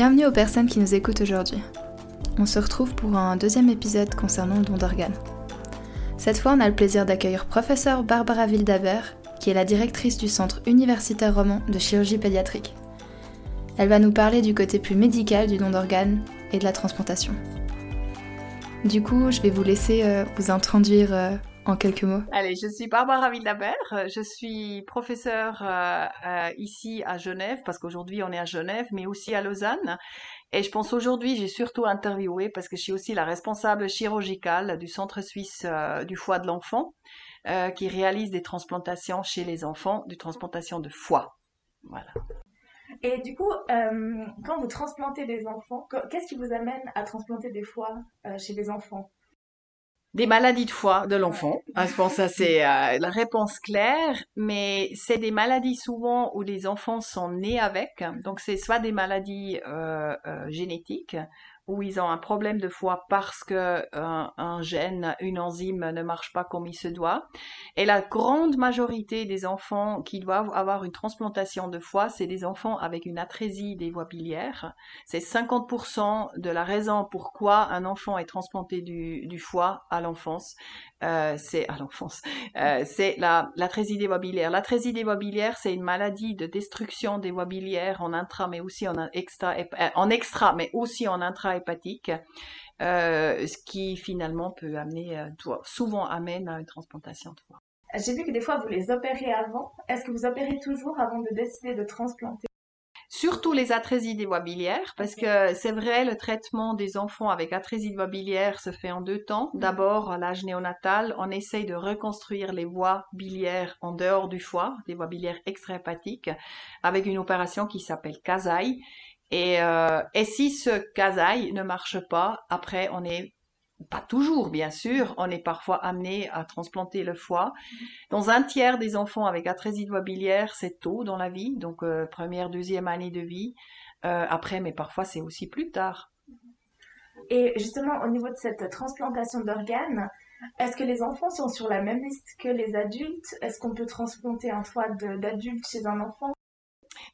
Bienvenue aux personnes qui nous écoutent aujourd'hui. On se retrouve pour un deuxième épisode concernant le don d'organes. Cette fois, on a le plaisir d'accueillir professeur Barbara Wildhaber, qui est la directrice du Centre universitaire roman de chirurgie pédiatrique. Elle va nous parler du côté plus médical du don d'organes et de la transplantation. Du coup, je vais vous laisser euh, vous introduire euh, en quelques mots. Allez, je suis Barbara Wildhaber, je suis professeure euh, ici à Genève, parce qu'aujourd'hui on est à Genève, mais aussi à Lausanne. Et je pense aujourd'hui, j'ai surtout interviewé parce que je suis aussi la responsable chirurgicale du Centre suisse du foie de l'enfant, qui réalise des transplantations chez les enfants, des transplantations de foie. Voilà. Et du coup, euh, quand vous transplantez des enfants, qu'est-ce qui vous amène à transplanter des foies euh, chez les enfants? Des maladies de foie de l'enfant. Ah, je pense que c'est euh, la réponse claire, mais c'est des maladies souvent où les enfants sont nés avec. Donc c'est soit des maladies génétiques, où ils ont un problème de foie parce que euh, un, gène, une enzyme ne marche pas comme il se doit. Et la grande majorité des enfants qui doivent avoir une transplantation de foie, c'est des enfants avec une atrésie des voies biliaires. C'est 50% de la raison pourquoi un enfant est transplanté du, foie à l'enfance. Euh, c'est à l'enfance, euh, c'est la l'atrésie des voies biliaires. L'atrésie des voies biliaires, c'est une maladie de destruction des voies biliaires en intra, mais aussi en extra, en extra, mais aussi en euh, ce qui finalement peut amener, souvent amène à une transplantation de foie. J'ai vu que des fois vous les opérez avant. Est-ce que vous opérez toujours avant de décider de transplanter? Surtout les atrésies des voies biliaires, parce que c'est vrai, le traitement des enfants avec atrésie des voies biliaires se fait en deux temps. Mhm. D'abord, à l'âge néonatal, on essaye de reconstruire les voies biliaires en dehors du foie, des voies biliaires extra-hépatiques, avec une opération qui s'appelle CASAI. Et, euh, et si ce CASAI ne marche pas, après, on est pas toujours, bien sûr, on est parfois amené à transplanter le foie. Dans un tiers des enfants avec atrésie biliaire, c'est tôt dans la vie, donc euh, première, deuxième année de vie. Euh, après, mais parfois c'est aussi plus tard. Et justement, au niveau de cette transplantation d'organes, est-ce que les enfants sont sur la même liste que les adultes? Est-ce qu'on peut transplanter un foie d'adulte chez un enfant?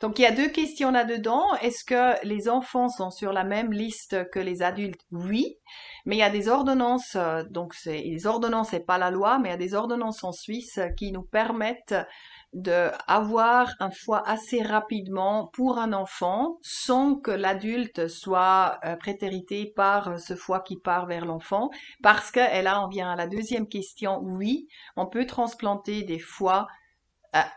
Donc il y a deux questions là-dedans. Est-ce que les enfants sont sur la même liste que les adultes? Oui, mais il y a des ordonnances, euh, donc c'est, les ordonnances c'est pas la loi, mais il y a des ordonnances en Suisse qui nous permettent d'avoir un foie assez rapidement pour un enfant sans que l'adulte soit euh, prétérité par ce foie qui part vers l'enfant. Parce que et là on vient à la deuxième question oui on peut transplanter des foies euh,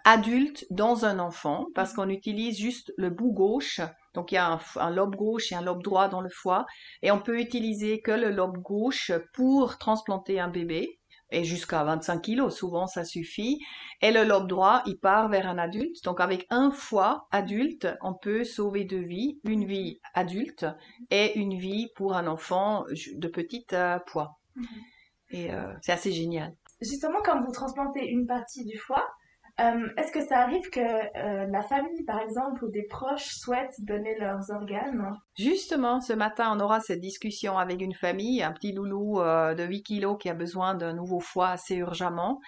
adulte dans un enfant parce qu'on utilise juste le bout gauche. Donc il y a un, lobe gauche et un lobe droit dans le foie et on peut utiliser que le lobe gauche pour transplanter un bébé et jusqu'à 25 kilos, souvent ça suffit. Et le lobe droit, il part vers un adulte. Donc avec un foie adulte, on peut sauver deux vies, une vie adulte et une vie pour un enfant de petit euh, poids. Mhm. Et euh, c'est assez génial. Justement, quand vous transplantez une partie du foie, euh, est-ce que ça arrive que euh, la famille, par exemple, ou des proches souhaitent donner leurs organes? Justement, ce matin, on aura cette discussion avec une famille, un petit loulou euh, de 8 kilos qui a besoin d'un nouveau foie assez urgemment.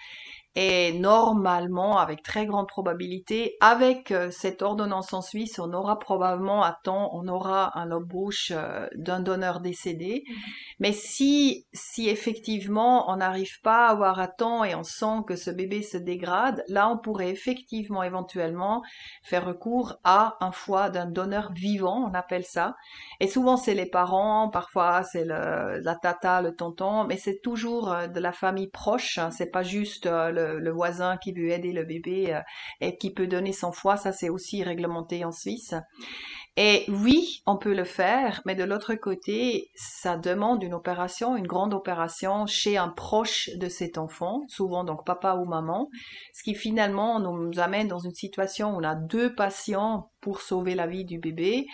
Et normalement, avec très grande probabilité, avec euh, cette ordonnance en Suisse, on aura probablement à temps, on aura un lobe gauche euh, d'un donneur décédé. Mhm. Mais si, si effectivement on n'arrive pas à avoir à temps et on sent que ce bébé se dégrade, là on pourrait effectivement éventuellement faire recours à un foie d'un donneur vivant, on appelle ça. Et souvent c'est les parents, parfois c'est la tata, le tonton, mais c'est toujours euh, de la famille proche. Hein. c'est pas juste le le, voisin qui veut aider le bébé euh, et qui peut donner son foie, ça c'est aussi réglementé en Suisse. Et oui, on peut le faire, mais de l'autre côté, ça demande une opération, une grande opération chez un proche de cet enfant, souvent donc papa ou maman, ce qui finalement nous amène dans une situation où on a deux patients pour sauver la vie du bébé.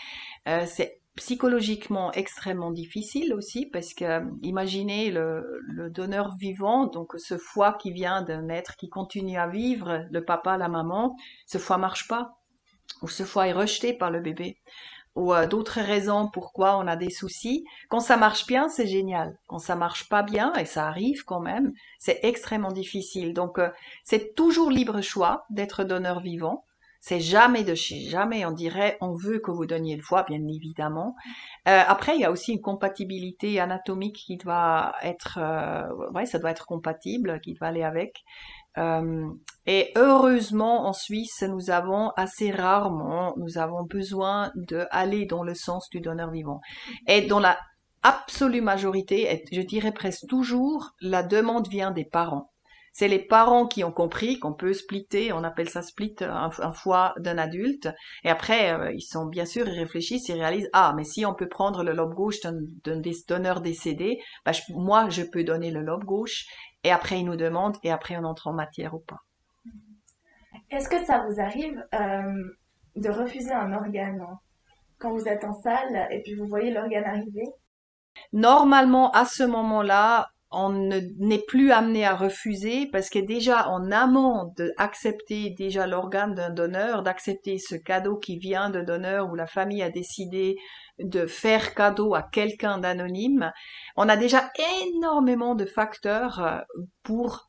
Euh, c'est psychologiquement extrêmement difficile aussi parce que imaginez le, donneur vivant, donc ce foie qui vient d'un être qui continue à vivre, le papa, la maman, ce foie marche pas ou ce foie est rejeté par le bébé ou euh, d'autres raisons pourquoi on a des soucis. Quand ça marche bien, c'est génial. Quand ça marche pas bien, et ça arrive quand même, c'est extrêmement difficile. Donc euh, c'est toujours libre choix d'être donneur vivant. C'est jamais de chez jamais. On dirait, on veut que vous donniez le foie, bien évidemment. Euh, après, il y a aussi une compatibilité anatomique qui doit être, euh, ouais, ça doit être compatible, qui doit aller avec. Euh, et heureusement, en Suisse, nous avons assez rarement, nous avons besoin de aller dans le sens du donneur vivant. Et dans la absolue majorité, je dirais presque toujours, la demande vient des parents. C'est les parents qui ont compris qu'on peut splitter, on appelle ça split, un, foie d'un adulte. Et après, euh, ils sont bien sûr, ils réfléchissent, ils réalisent, ah, mais si on peut prendre le lobe gauche d'un donneur décédé, bah, moi, je peux donner le lobe gauche. Et après, ils nous demandent, et après, on entre en matière ou pas. Est-ce que ça vous arrive euh, de refuser un organe quand vous êtes en salle et puis vous voyez l'organe arriver? Normalement, à ce moment-là, on n'est plus amené à refuser parce que déjà en amont d'accepter déjà l'organe d'un donneur, d'accepter ce cadeau qui vient de donneur où la famille a décidé de faire cadeau à quelqu'un d'anonyme, on a déjà énormément de facteurs euh, pour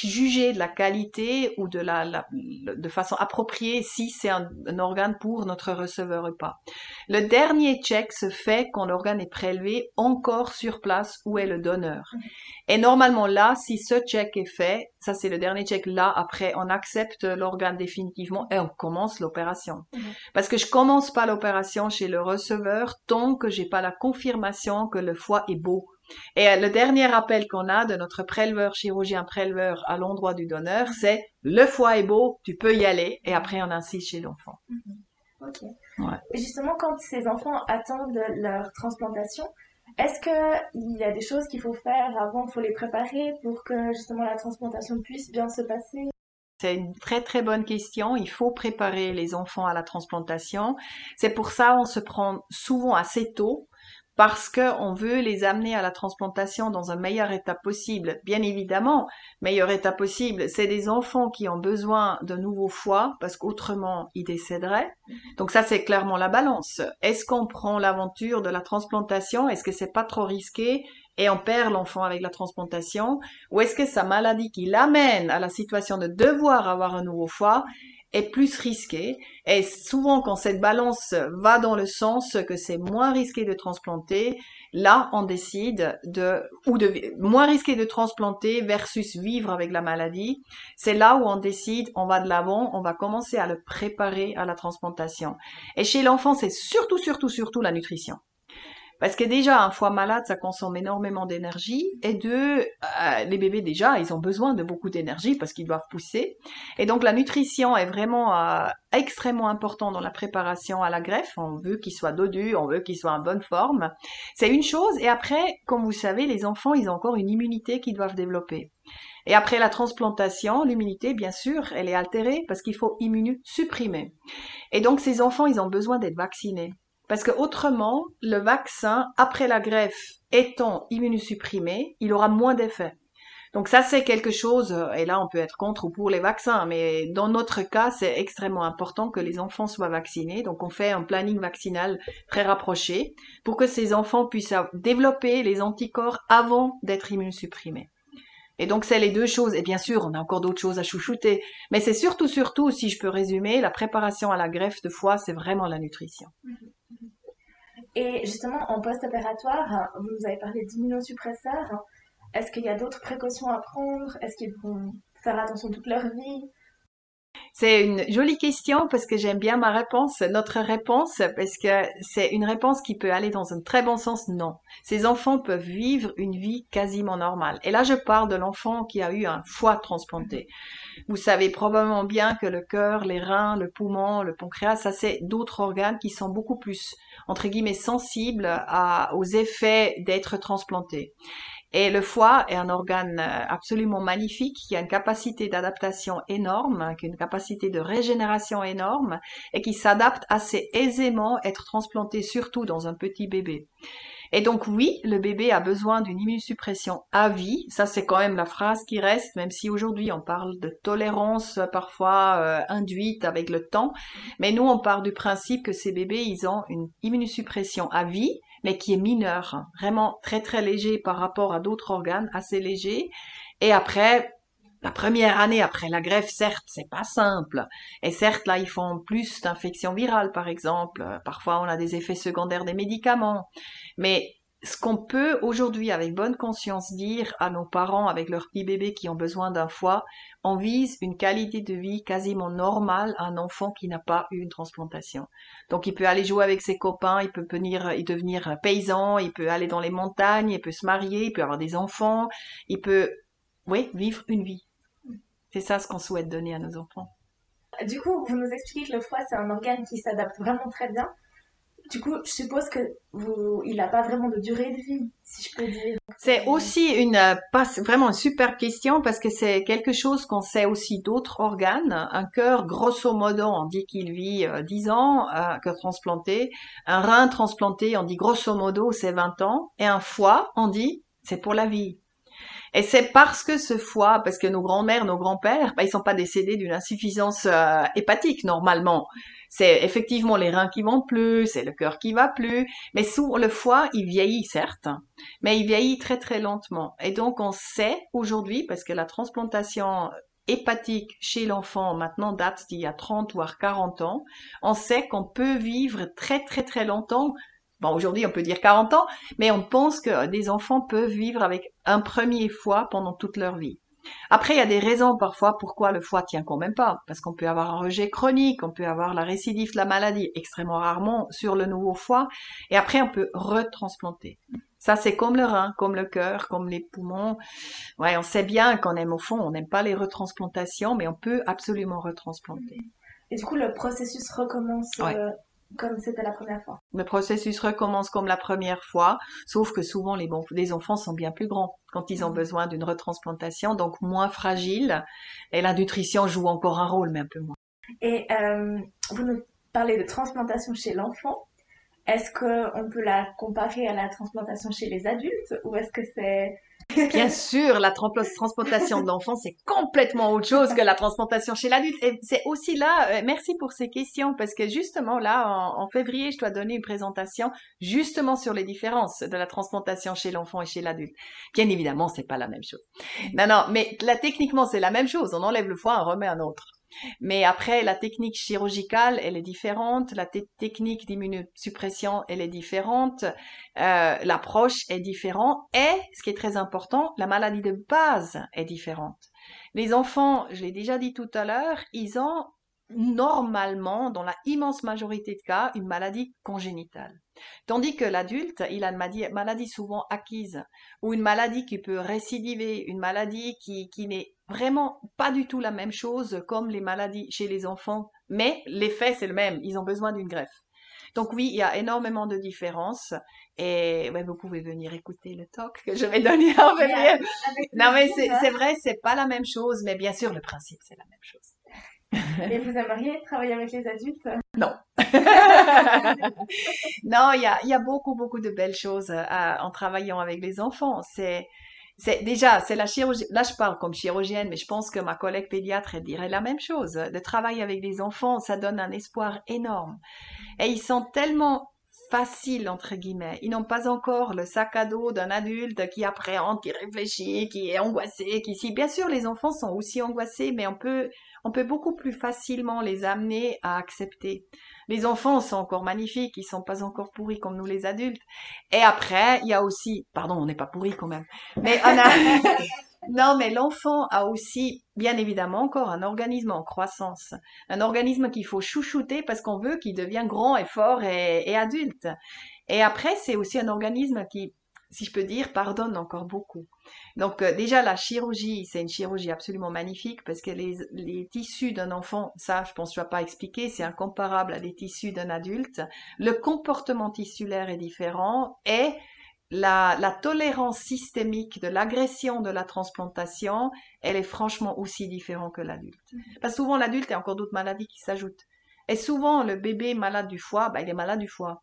juger de la qualité ou de la, de façon appropriée si c'est un, organe pour notre receveur ou pas. Le dernier check se fait quand l'organe est prélevé encore sur place où est le donneur. Et normalement là, si ce check est fait, ça c'est le dernier check là, après on accepte l'organe définitivement et on commence l'opération. Parce que je commence pas l'opération chez le receveur tant que j'ai pas la confirmation que le foie est beau et euh, le dernier appel qu'on a de notre préleveur, chirurgien préleveur à l'endroit du donneur, c'est le foie est beau, tu peux y aller, et après on insiste chez l'enfant. Mhm. Ok. Et justement, quand ces enfants attendent leur transplantation, est-ce qu'il y a des choses qu'il faut faire avant, il faut les préparer pour que justement la transplantation puisse bien se passer? C'est une très très bonne question. Il faut préparer les enfants à la transplantation. C'est pour ça on se prend souvent assez tôt parce qu'on veut les amener à la transplantation dans un meilleur état possible. Bien évidemment, meilleur état possible, c'est des enfants qui ont besoin de nouveaux foie parce qu'autrement ils décéderaient. Donc ça c'est clairement la balance. Est-ce qu'on prend l'aventure de la transplantation? Est-ce que c'est pas trop risqué et on perd l'enfant avec la transplantation? Ou est-ce que sa maladie qui l'amène à la situation de devoir avoir un nouveau foie est plus risqué. Et souvent, quand cette balance va dans le sens que c'est moins risqué de transplanter, là, on décide de, ou de, moins risqué de transplanter versus vivre avec la maladie. C'est là où on décide, on va de l'avant, on va commencer à le préparer à la transplantation. Et chez l'enfant, c'est surtout, surtout, surtout la nutrition. Parce que déjà, un foie malade, ça consomme énormément d'énergie. Et deux, euh, les bébés déjà, ils ont besoin de beaucoup d'énergie parce qu'ils doivent pousser. Et donc la nutrition est vraiment euh, extrêmement important dans la préparation à la greffe. On veut qu'il soit dodu, on veut qu'il soit en bonne forme. C'est une chose. Et après, comme vous savez, les enfants, ils ont encore une immunité qu'ils doivent développer. Et après la transplantation, l'immunité, bien sûr, elle est altérée parce qu'il faut immunosupprimer. Et donc ces enfants, ils ont besoin d'être vaccinés. Parce que autrement, le vaccin, après la greffe, étant immunosupprimé, il aura moins d'effet. Donc ça, c'est quelque chose, et là, on peut être contre ou pour les vaccins, mais dans notre cas, c'est extrêmement important que les enfants soient vaccinés. Donc on fait un planning vaccinal très rapproché pour que ces enfants puissent développer les anticorps avant d'être immunosupprimés. Et donc, c'est les deux choses. Et bien sûr, on a encore d'autres choses à chouchouter. Mais c'est surtout, surtout, si je peux résumer, la préparation à la greffe de foie, c'est vraiment la nutrition. Et justement, en post-opératoire, vous nous avez parlé d'immunosuppresseurs. Est-ce qu'il y a d'autres précautions à prendre? Est-ce qu'ils vont faire attention toute leur vie? C'est une jolie question parce que j'aime bien ma réponse, notre réponse, parce que c'est une réponse qui peut aller dans un très bon sens. Non. Ces enfants peuvent vivre une vie quasiment normale. Et là, je parle de l'enfant qui a eu un foie transplanté. Vous savez probablement bien que le cœur, les reins, le poumon, le pancréas, ça c'est d'autres organes qui sont beaucoup plus, entre guillemets, sensibles à, aux effets d'être transplantés. Et le foie est un organe euh, absolument magnifique qui a une capacité d'adaptation énorme, qui a une capacité de régénération énorme et qui s'adapte assez aisément à être transplanté surtout dans un petit bébé. Et donc oui, le bébé a besoin d'une immunosuppression à vie. Ça, c'est quand même la phrase qui reste, même si aujourd'hui on parle de tolérance parfois euh, induite avec le temps. Mais nous, on part du principe que ces bébés, ils ont une immunosuppression à vie mais qui est mineur, hein. vraiment très très léger par rapport à d'autres organes, assez léger. Et après, la première année après la greffe, certes, c'est pas simple. Et certes, là, ils font plus d'infections virales, par exemple. Parfois, on a des effets secondaires des médicaments. Mais ce qu'on peut aujourd'hui avec bonne conscience dire à nos parents avec leurs petits bébés qui ont besoin d'un foie, on vise une qualité de vie quasiment normale à un enfant qui n'a pas eu une transplantation. Donc il peut aller jouer avec ses copains, il peut il devenir paysan, il peut aller dans les montagnes, il peut se marier, il peut avoir des enfants, il peut, oui, vivre une vie. C'est ça ce qu'on souhaite donner à nos enfants. Du coup, vous nous expliquez que le foie, c'est un organe qui s'adapte vraiment très bien. Du coup, je suppose que vous, il n'a pas vraiment de durée de vie, si je peux dire. C'est aussi une euh, pas vraiment une super question parce que c'est quelque chose qu'on sait aussi d'autres organes. Un cœur, grosso modo, on dit qu'il vit 10 euh, ans, un cœur transplanté. Un rein transplanté, on dit grosso modo, c'est 20 ans. Et un foie, on dit, c'est pour la vie. Et c'est parce que ce foie, parce que nos grands-mères, nos grands-pères, bah, ils sont pas décédés d'une insuffisance euh, hépatique normalement. C'est effectivement les reins qui vont plus, c'est le cœur qui va plus, mais souvent le foie, il vieillit certes, mais il vieillit très très lentement. Et donc on sait aujourd'hui, parce que la transplantation hépatique chez l'enfant maintenant date d'il y a 30 voire 40 ans, on sait qu'on peut vivre très très très longtemps Bon, aujourd'hui, on peut dire 40 ans, mais on pense que des enfants peuvent vivre avec un premier foie pendant toute leur vie. Après, il y a des raisons parfois pourquoi le foie tient quand même pas. Parce qu'on peut avoir un rejet chronique, on peut avoir la récidive de la maladie extrêmement rarement sur le nouveau foie. Et après, on peut retransplanter. Ça, c'est comme le rein, comme le cœur, comme les poumons. Ouais, on sait bien qu'on aime au fond, on n'aime pas les retransplantations, mais on peut absolument retransplanter. Et du coup, le processus recommence euh, comme c'était la première fois. Le processus recommence comme la première fois, sauf que souvent les, les enfants sont bien plus grands quand ils ont mhm. besoin d'une retransplantation, donc moins fragiles, et la nutrition joue encore un rôle, mais un peu moins. Et euh, vous nous parlez de transplantation chez l'enfant. Est-ce qu'on peut la comparer à la transplantation chez les adultes ou est-ce que c'est Bien sûr, la transplantation de l'enfant, c'est complètement autre chose que la transplantation chez l'adulte. Et c'est aussi là, euh, merci pour ces questions, parce que justement là, en, février, je dois donner une présentation justement sur les différences de la transplantation chez l'enfant et chez l'adulte. Bien évidemment, c'est pas la même chose. Non, non, mais là, techniquement, c'est la même chose. On enlève le foie, on remet un autre. Mais après, la technique chirurgicale, elle est différente, la technique d'immunosuppression, elle est différente, euh, l'approche est différente, et, ce qui est très important, la maladie de base est différente. Les enfants, je l'ai déjà dit tout à l'heure, ils ont normalement, dans la immense majorité de cas, une maladie congénitale. Tandis que l'adulte, il a une maladie, souvent acquise, ou une maladie qui peut récidiver, une maladie qui, qui n'est vraiment pas du tout la même chose comme les maladies chez les enfants, mais l'effet c'est le même, ils ont besoin d'une greffe. Donc oui, il y a énormément de différences et vous pouvez venir écouter le talk que je vais donner en février. Non mais c'est vrai, c'est pas la même chose, mais bien sûr le principe c'est la même chose. Et vous aimeriez travailler avec les adultes? Non. non, il y a, y a beaucoup, beaucoup de belles choses euh, en travaillant avec les enfants. C'est c'est déjà, c'est la chirurgie. Là, je parle comme chirurgienne, mais je pense que ma collègue pédiatre dirait la même chose. De travailler avec des enfants, ça donne un espoir énorme. Et ils sont tellement faciles, entre guillemets. Ils n'ont pas encore le sac à dos d'un adulte qui appréhende, qui réfléchit, qui est angoissé, qui si. Bien sûr, les enfants sont aussi angoissés, mais on peut, on peut beaucoup plus facilement les amener à accepter. Les enfants sont encore magnifiques, ils sont pas encore pourris comme nous les adultes. Et après, il y a aussi, pardon, on n'est pas pourris quand même, mais on a, non, mais l'enfant a aussi, bien évidemment, encore un organisme en croissance, un organisme qu'il faut chouchouter parce qu'on veut qu'il devienne grand et fort et, adulte. Et après, c'est aussi un organisme qui, si je peux dire, pardonne encore beaucoup. Donc euh, déjà la chirurgie, c'est une chirurgie absolument magnifique parce que les, tissus d'un enfant, ça je pense je ne vais pas expliquer, c'est incomparable à des tissus d'un adulte. Le comportement tissulaire est différent et la, la tolérance systémique de l'agression de la transplantation, elle est franchement aussi différente que l'adulte. Parce que souvent l'adulte a encore d'autres maladies qui s'ajoutent. Et souvent le bébé malade du foie, bah, il est malade du foie.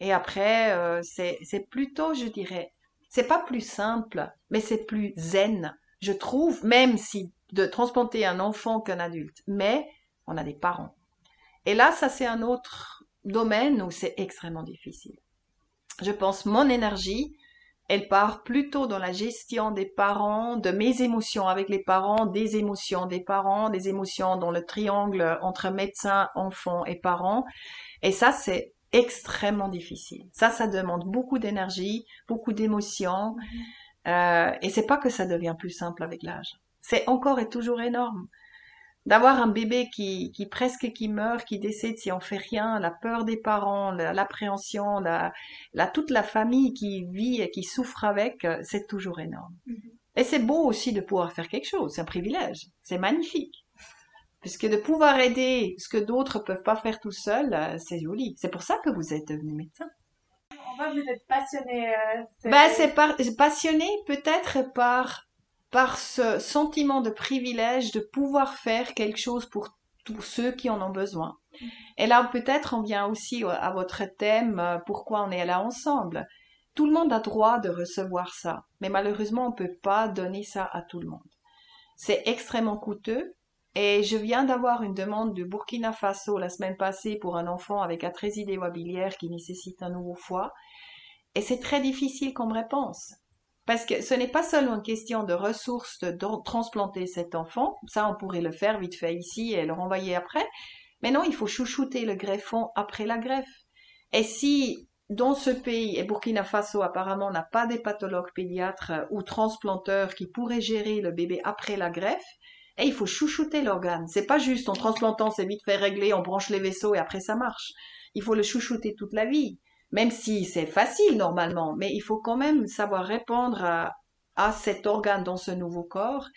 Et après, euh, c'est plutôt, je dirais, c'est pas plus simple, mais c'est plus zen, je trouve, même si de transplanter un enfant qu'un adulte. Mais on a des parents. Et là, ça c'est un autre domaine où c'est extrêmement difficile. Je pense mon énergie, elle part plutôt dans la gestion des parents, de mes émotions avec les parents, des émotions des parents, des émotions dans le triangle entre médecin, enfant et parents. Et ça, c'est extrêmement difficile. Ça, ça demande beaucoup d'énergie, beaucoup d'émotions. Mhm. Euh, et c'est pas que ça devient plus simple avec l'âge. C'est encore et toujours énorme d'avoir un bébé qui, qui presque qui meurt, qui décède si on fait rien, la peur des parents, l'appréhension, la, la, toute la famille qui vit et qui souffre avec, euh, c'est toujours énorme. Mm-hmm. Et c'est beau aussi de pouvoir faire quelque chose, c'est un privilège, c'est magnifique. Puisque de pouvoir aider ce que d'autres peuvent pas faire tout seuls, euh, c'est joli. C'est pour ça que vous êtes devenu médecin. On voit que vous êtes passionné. Euh, ben, c'est par... passionné peut-être par par ce sentiment de privilège de pouvoir faire quelque chose pour tous ceux qui en ont besoin. Et là, peut-être, on vient aussi à votre thème, euh, pourquoi on est là ensemble. Tout le monde a droit de recevoir ça, mais malheureusement, on ne peut pas donner ça à tout le monde. C'est extrêmement coûteux, et je viens d'avoir une demande du Burkina Faso la semaine passée pour un enfant avec atrésie des qui nécessite un nouveau foie, et c'est très difficile comme réponse. Parce que ce n'est pas seulement une question de ressources de transplanter cet enfant, ça on pourrait le faire vite fait ici et le renvoyer après, mais non, il faut chouchouter le greffon après la greffe. Et si dans ce pays, et Burkina Faso apparemment n'a pas des pathologues pédiatres ou transplanteurs qui pourraient gérer le bébé après la greffe, et il faut chouchouter l'organe. C'est pas juste en transplantant, c'est vite fait régler, on branche les vaisseaux et après ça marche. Il faut le chouchouter toute la vie même si c'est facile normalement, mais il faut quand même savoir répondre à, à cet organe dans ce nouveau corps.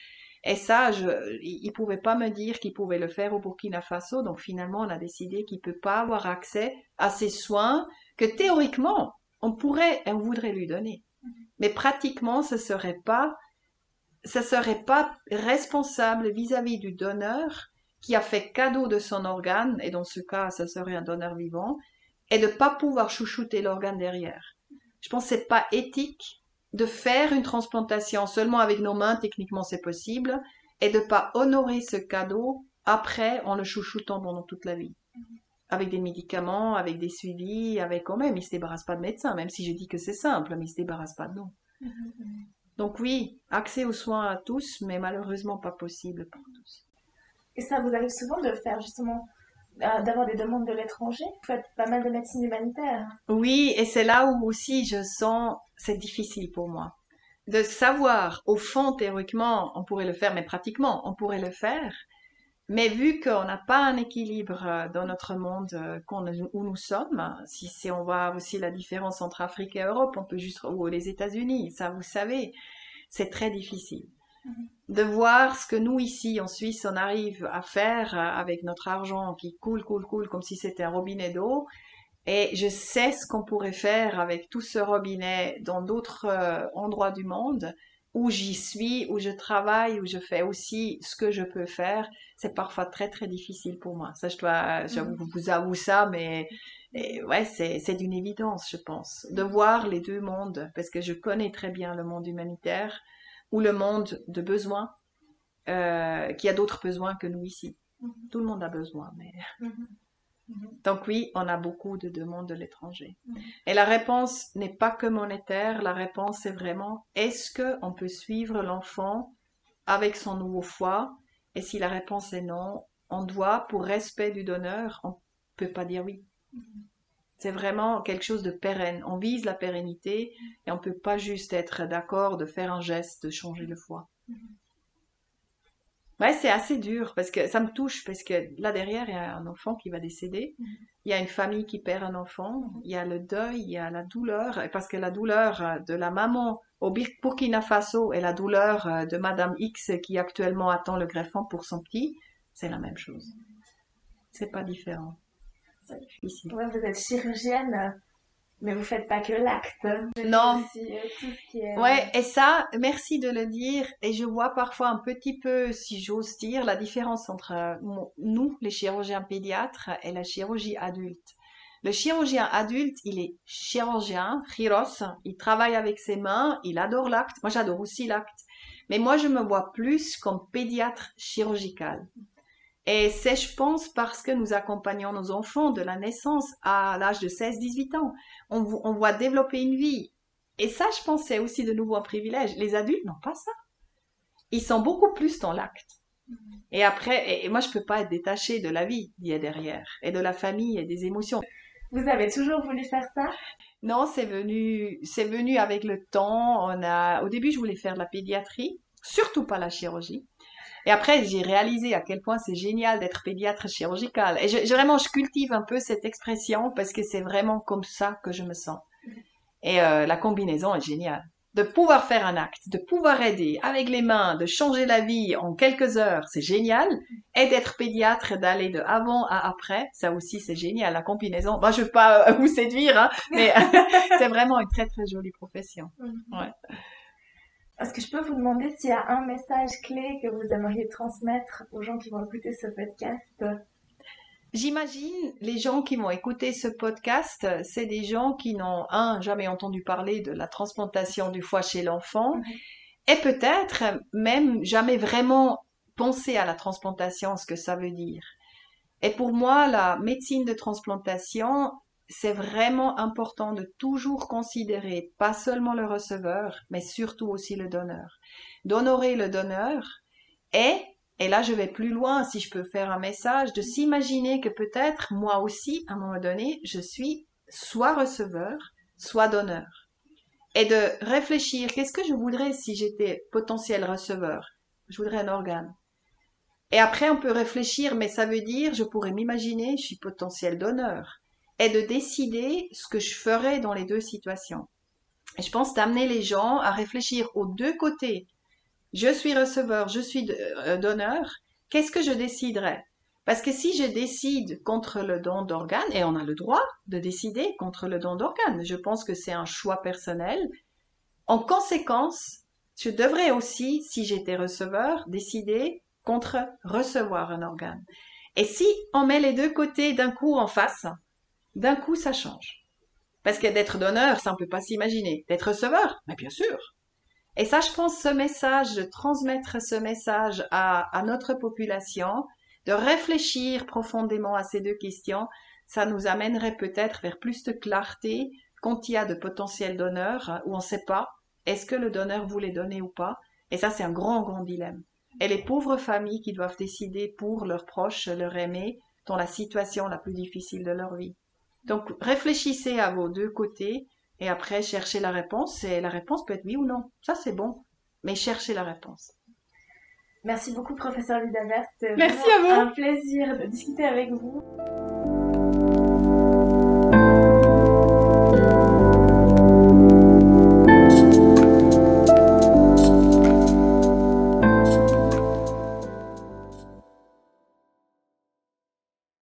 Et ça, je, il pouvait pas me dire qu'il pouvait le faire au Burkina Faso, donc finalement on a décidé qu'il peut pas avoir accès à ces soins que théoriquement on pourrait et on voudrait lui donner. Mais pratiquement, ce serait pas, ce serait pas responsable vis-à-vis -vis du donneur qui a fait cadeau de son organe, et dans ce cas, ce serait un donneur vivant, et de pas pouvoir chouchouter l'organe derrière. Je pense que c'est pas éthique de faire une transplantation seulement avec nos mains, techniquement c'est possible, et de pas honorer ce cadeau après en le chouchoutant pendant toute la vie. Avec des médicaments, avec des suivis, avec quand même, il se débarrasse pas de médecin, même si je dis que c'est simple, mais il se débarrasse pas de nous. Donc oui, accès aux soins à tous, mais malheureusement pas possible pour tous. Et ça vous arrive souvent de faire justement d'avoir des demandes de l'étranger. Vous faites pas mal de médecine humanitaire. Oui, et c'est là où aussi je sens c'est difficile pour moi. De savoir, au fond, théoriquement, on pourrait le faire, mais pratiquement, on pourrait le faire. Mais vu qu'on n'a pas un équilibre euh, dans notre monde euh, où nous sommes, si on voit aussi la différence entre Afrique et Europe, on peut juste, ou les États-Unis, ça vous savez, c'est très difficile. De voir ce que nous ici en Suisse on arrive à faire euh, avec notre argent qui coule, coule, coule comme si c'était un robinet d'eau. Et je sais ce qu'on pourrait faire avec tout ce robinet dans d'autres euh, endroits du monde où j'y suis, où je travaille, où je fais aussi ce que je peux faire. C'est parfois très très difficile pour moi. Ça, je dois, je mhm. vous avoue ça, mais ouais, c'est d'une évidence, je pense, de voir les deux mondes, parce que je connais très bien le monde humanitaire ou le monde de besoins, euh, qui a d'autres besoins que nous ici. Mhm. Tout le monde a besoin, mais... Mhm. Mhm. Donc oui, on a beaucoup de demandes de l'étranger. Et la réponse n'est pas que monétaire, la réponse est vraiment est-ce qu'on peut suivre l'enfant avec son nouveau foie Et si la réponse est non, on doit, pour respect du donneur, on peut pas dire oui. C'est vraiment quelque chose de pérenne. On vise la pérennité et on ne peut pas juste être d'accord de faire un geste, de changer le foie. Mm-hmm. Ouais, c'est assez dur parce que ça me touche parce que là derrière, il y a un enfant qui va décéder. Mm-hmm. Il y a une famille qui perd un enfant. Il y a le deuil, il y a la douleur. Parce que la douleur de la maman au Burkina Faso et la douleur de Madame X qui actuellement attend le greffon pour son petit, c'est la même chose. C'est pas différent vous êtes chirurgienne, mais vous faites pas que l'acte. Non. Euh, ouais, et ça, merci de le dire. Et je vois parfois un petit peu, si j'ose dire, la différence entre euh, nous, les chirurgiens pédiatres, et la chirurgie adulte. Le chirurgien adulte, il est chirurgien, chiros, il travaille avec ses mains, il adore l'acte. Moi, j'adore aussi l'acte. Mais moi, je me vois plus comme pédiatre chirurgical. Et c'est, je pense, parce que nous accompagnons nos enfants de la naissance à l'âge de 16-18 ans. On, on, voit développer une vie. Et ça, je pense, c'est aussi de nouveau un privilège. Les adultes n'ont pas ça. Ils sont beaucoup plus dans l'acte. Mm. Et après, et moi, je peux pas être détachée de la vie qui est derrière, et de la famille et des émotions. Vous avez toujours voulu faire ça? Non, c'est venu, c'est venu avec le temps. On a, au début, je voulais faire la pédiatrie, surtout pas la chirurgie. Et après, j'ai réalisé à quel point c'est génial d'être pédiatre chirurgical. Et je, vraiment, je cultive un peu cette expression parce que c'est vraiment comme ça que je me sens. Et euh, la combinaison est géniale. De pouvoir faire un acte, de pouvoir aider avec les mains, de changer la vie en quelques heures, c'est génial. Et d'être pédiatre, d'aller de avant à après, ça aussi c'est génial. La combinaison, moi je veux pas euh, vous séduire, hein, mais c'est vraiment une très très jolie profession. Mhm. Ouais. Est-ce que je peux vous demander s'il y a un message clé que vous aimeriez transmettre aux gens qui vont écouter ce podcast J'imagine les gens qui vont écouter ce podcast, c'est des gens qui n'ont, un, jamais entendu parler de la transplantation du foie chez l'enfant, et peut-être même jamais vraiment pensé à la transplantation, ce que ça veut dire. Et pour moi, la médecine de transplantation, c'est vraiment important de toujours considérer pas seulement le receveur, mais surtout aussi le donneur. D'honorer le donneur et, et là je vais plus loin si je peux faire un message, de s'imaginer que peut-être moi aussi, à un moment donné, je suis soit receveur, soit donneur. Et de réfléchir, qu'est-ce que je voudrais si j'étais potentiel receveur? Je voudrais un organe. Et après, on peut réfléchir, mais ça veut dire, je pourrais m'imaginer, je suis potentiel donneur est de décider ce que je ferai dans les deux situations. Je pense d'amener les gens à réfléchir aux deux côtés. Je suis receveur, je suis euh, donneur. Qu'est-ce que je déciderai Parce que si je décide contre le don d'organes, et on a le droit de décider contre le don d'organes, je pense que c'est un choix personnel. En conséquence, je devrais aussi, si j'étais receveur, décider contre recevoir un organe. Et si on met les deux côtés d'un coup en face, d'un coup, ça change. Parce que d'être donneur, ça on peut pas s'imaginer. D'être receveur, mais bien sûr. Et ça, je pense, ce message, transmettre ce message à, notre population, de réfléchir profondément à ces deux questions, ça nous amènerait peut-être vers plus de clarté quand il y a de potentiels donneurs où on ne sait pas est-ce que le donneur voulait donner ou pas. Et ça, c'est un grand, grand dilemme. Et les pauvres familles qui doivent décider pour leurs proches, leur aimés, dans la situation la plus difficile de leur vie. Donc réfléchissez à vos deux côtés et après cherchez la réponse. Et la réponse peut être oui ou non. Ça c'est bon, mais cherchez la réponse. Merci beaucoup, professeur Ludavert. Merci à vous. Un plaisir de discuter avec vous.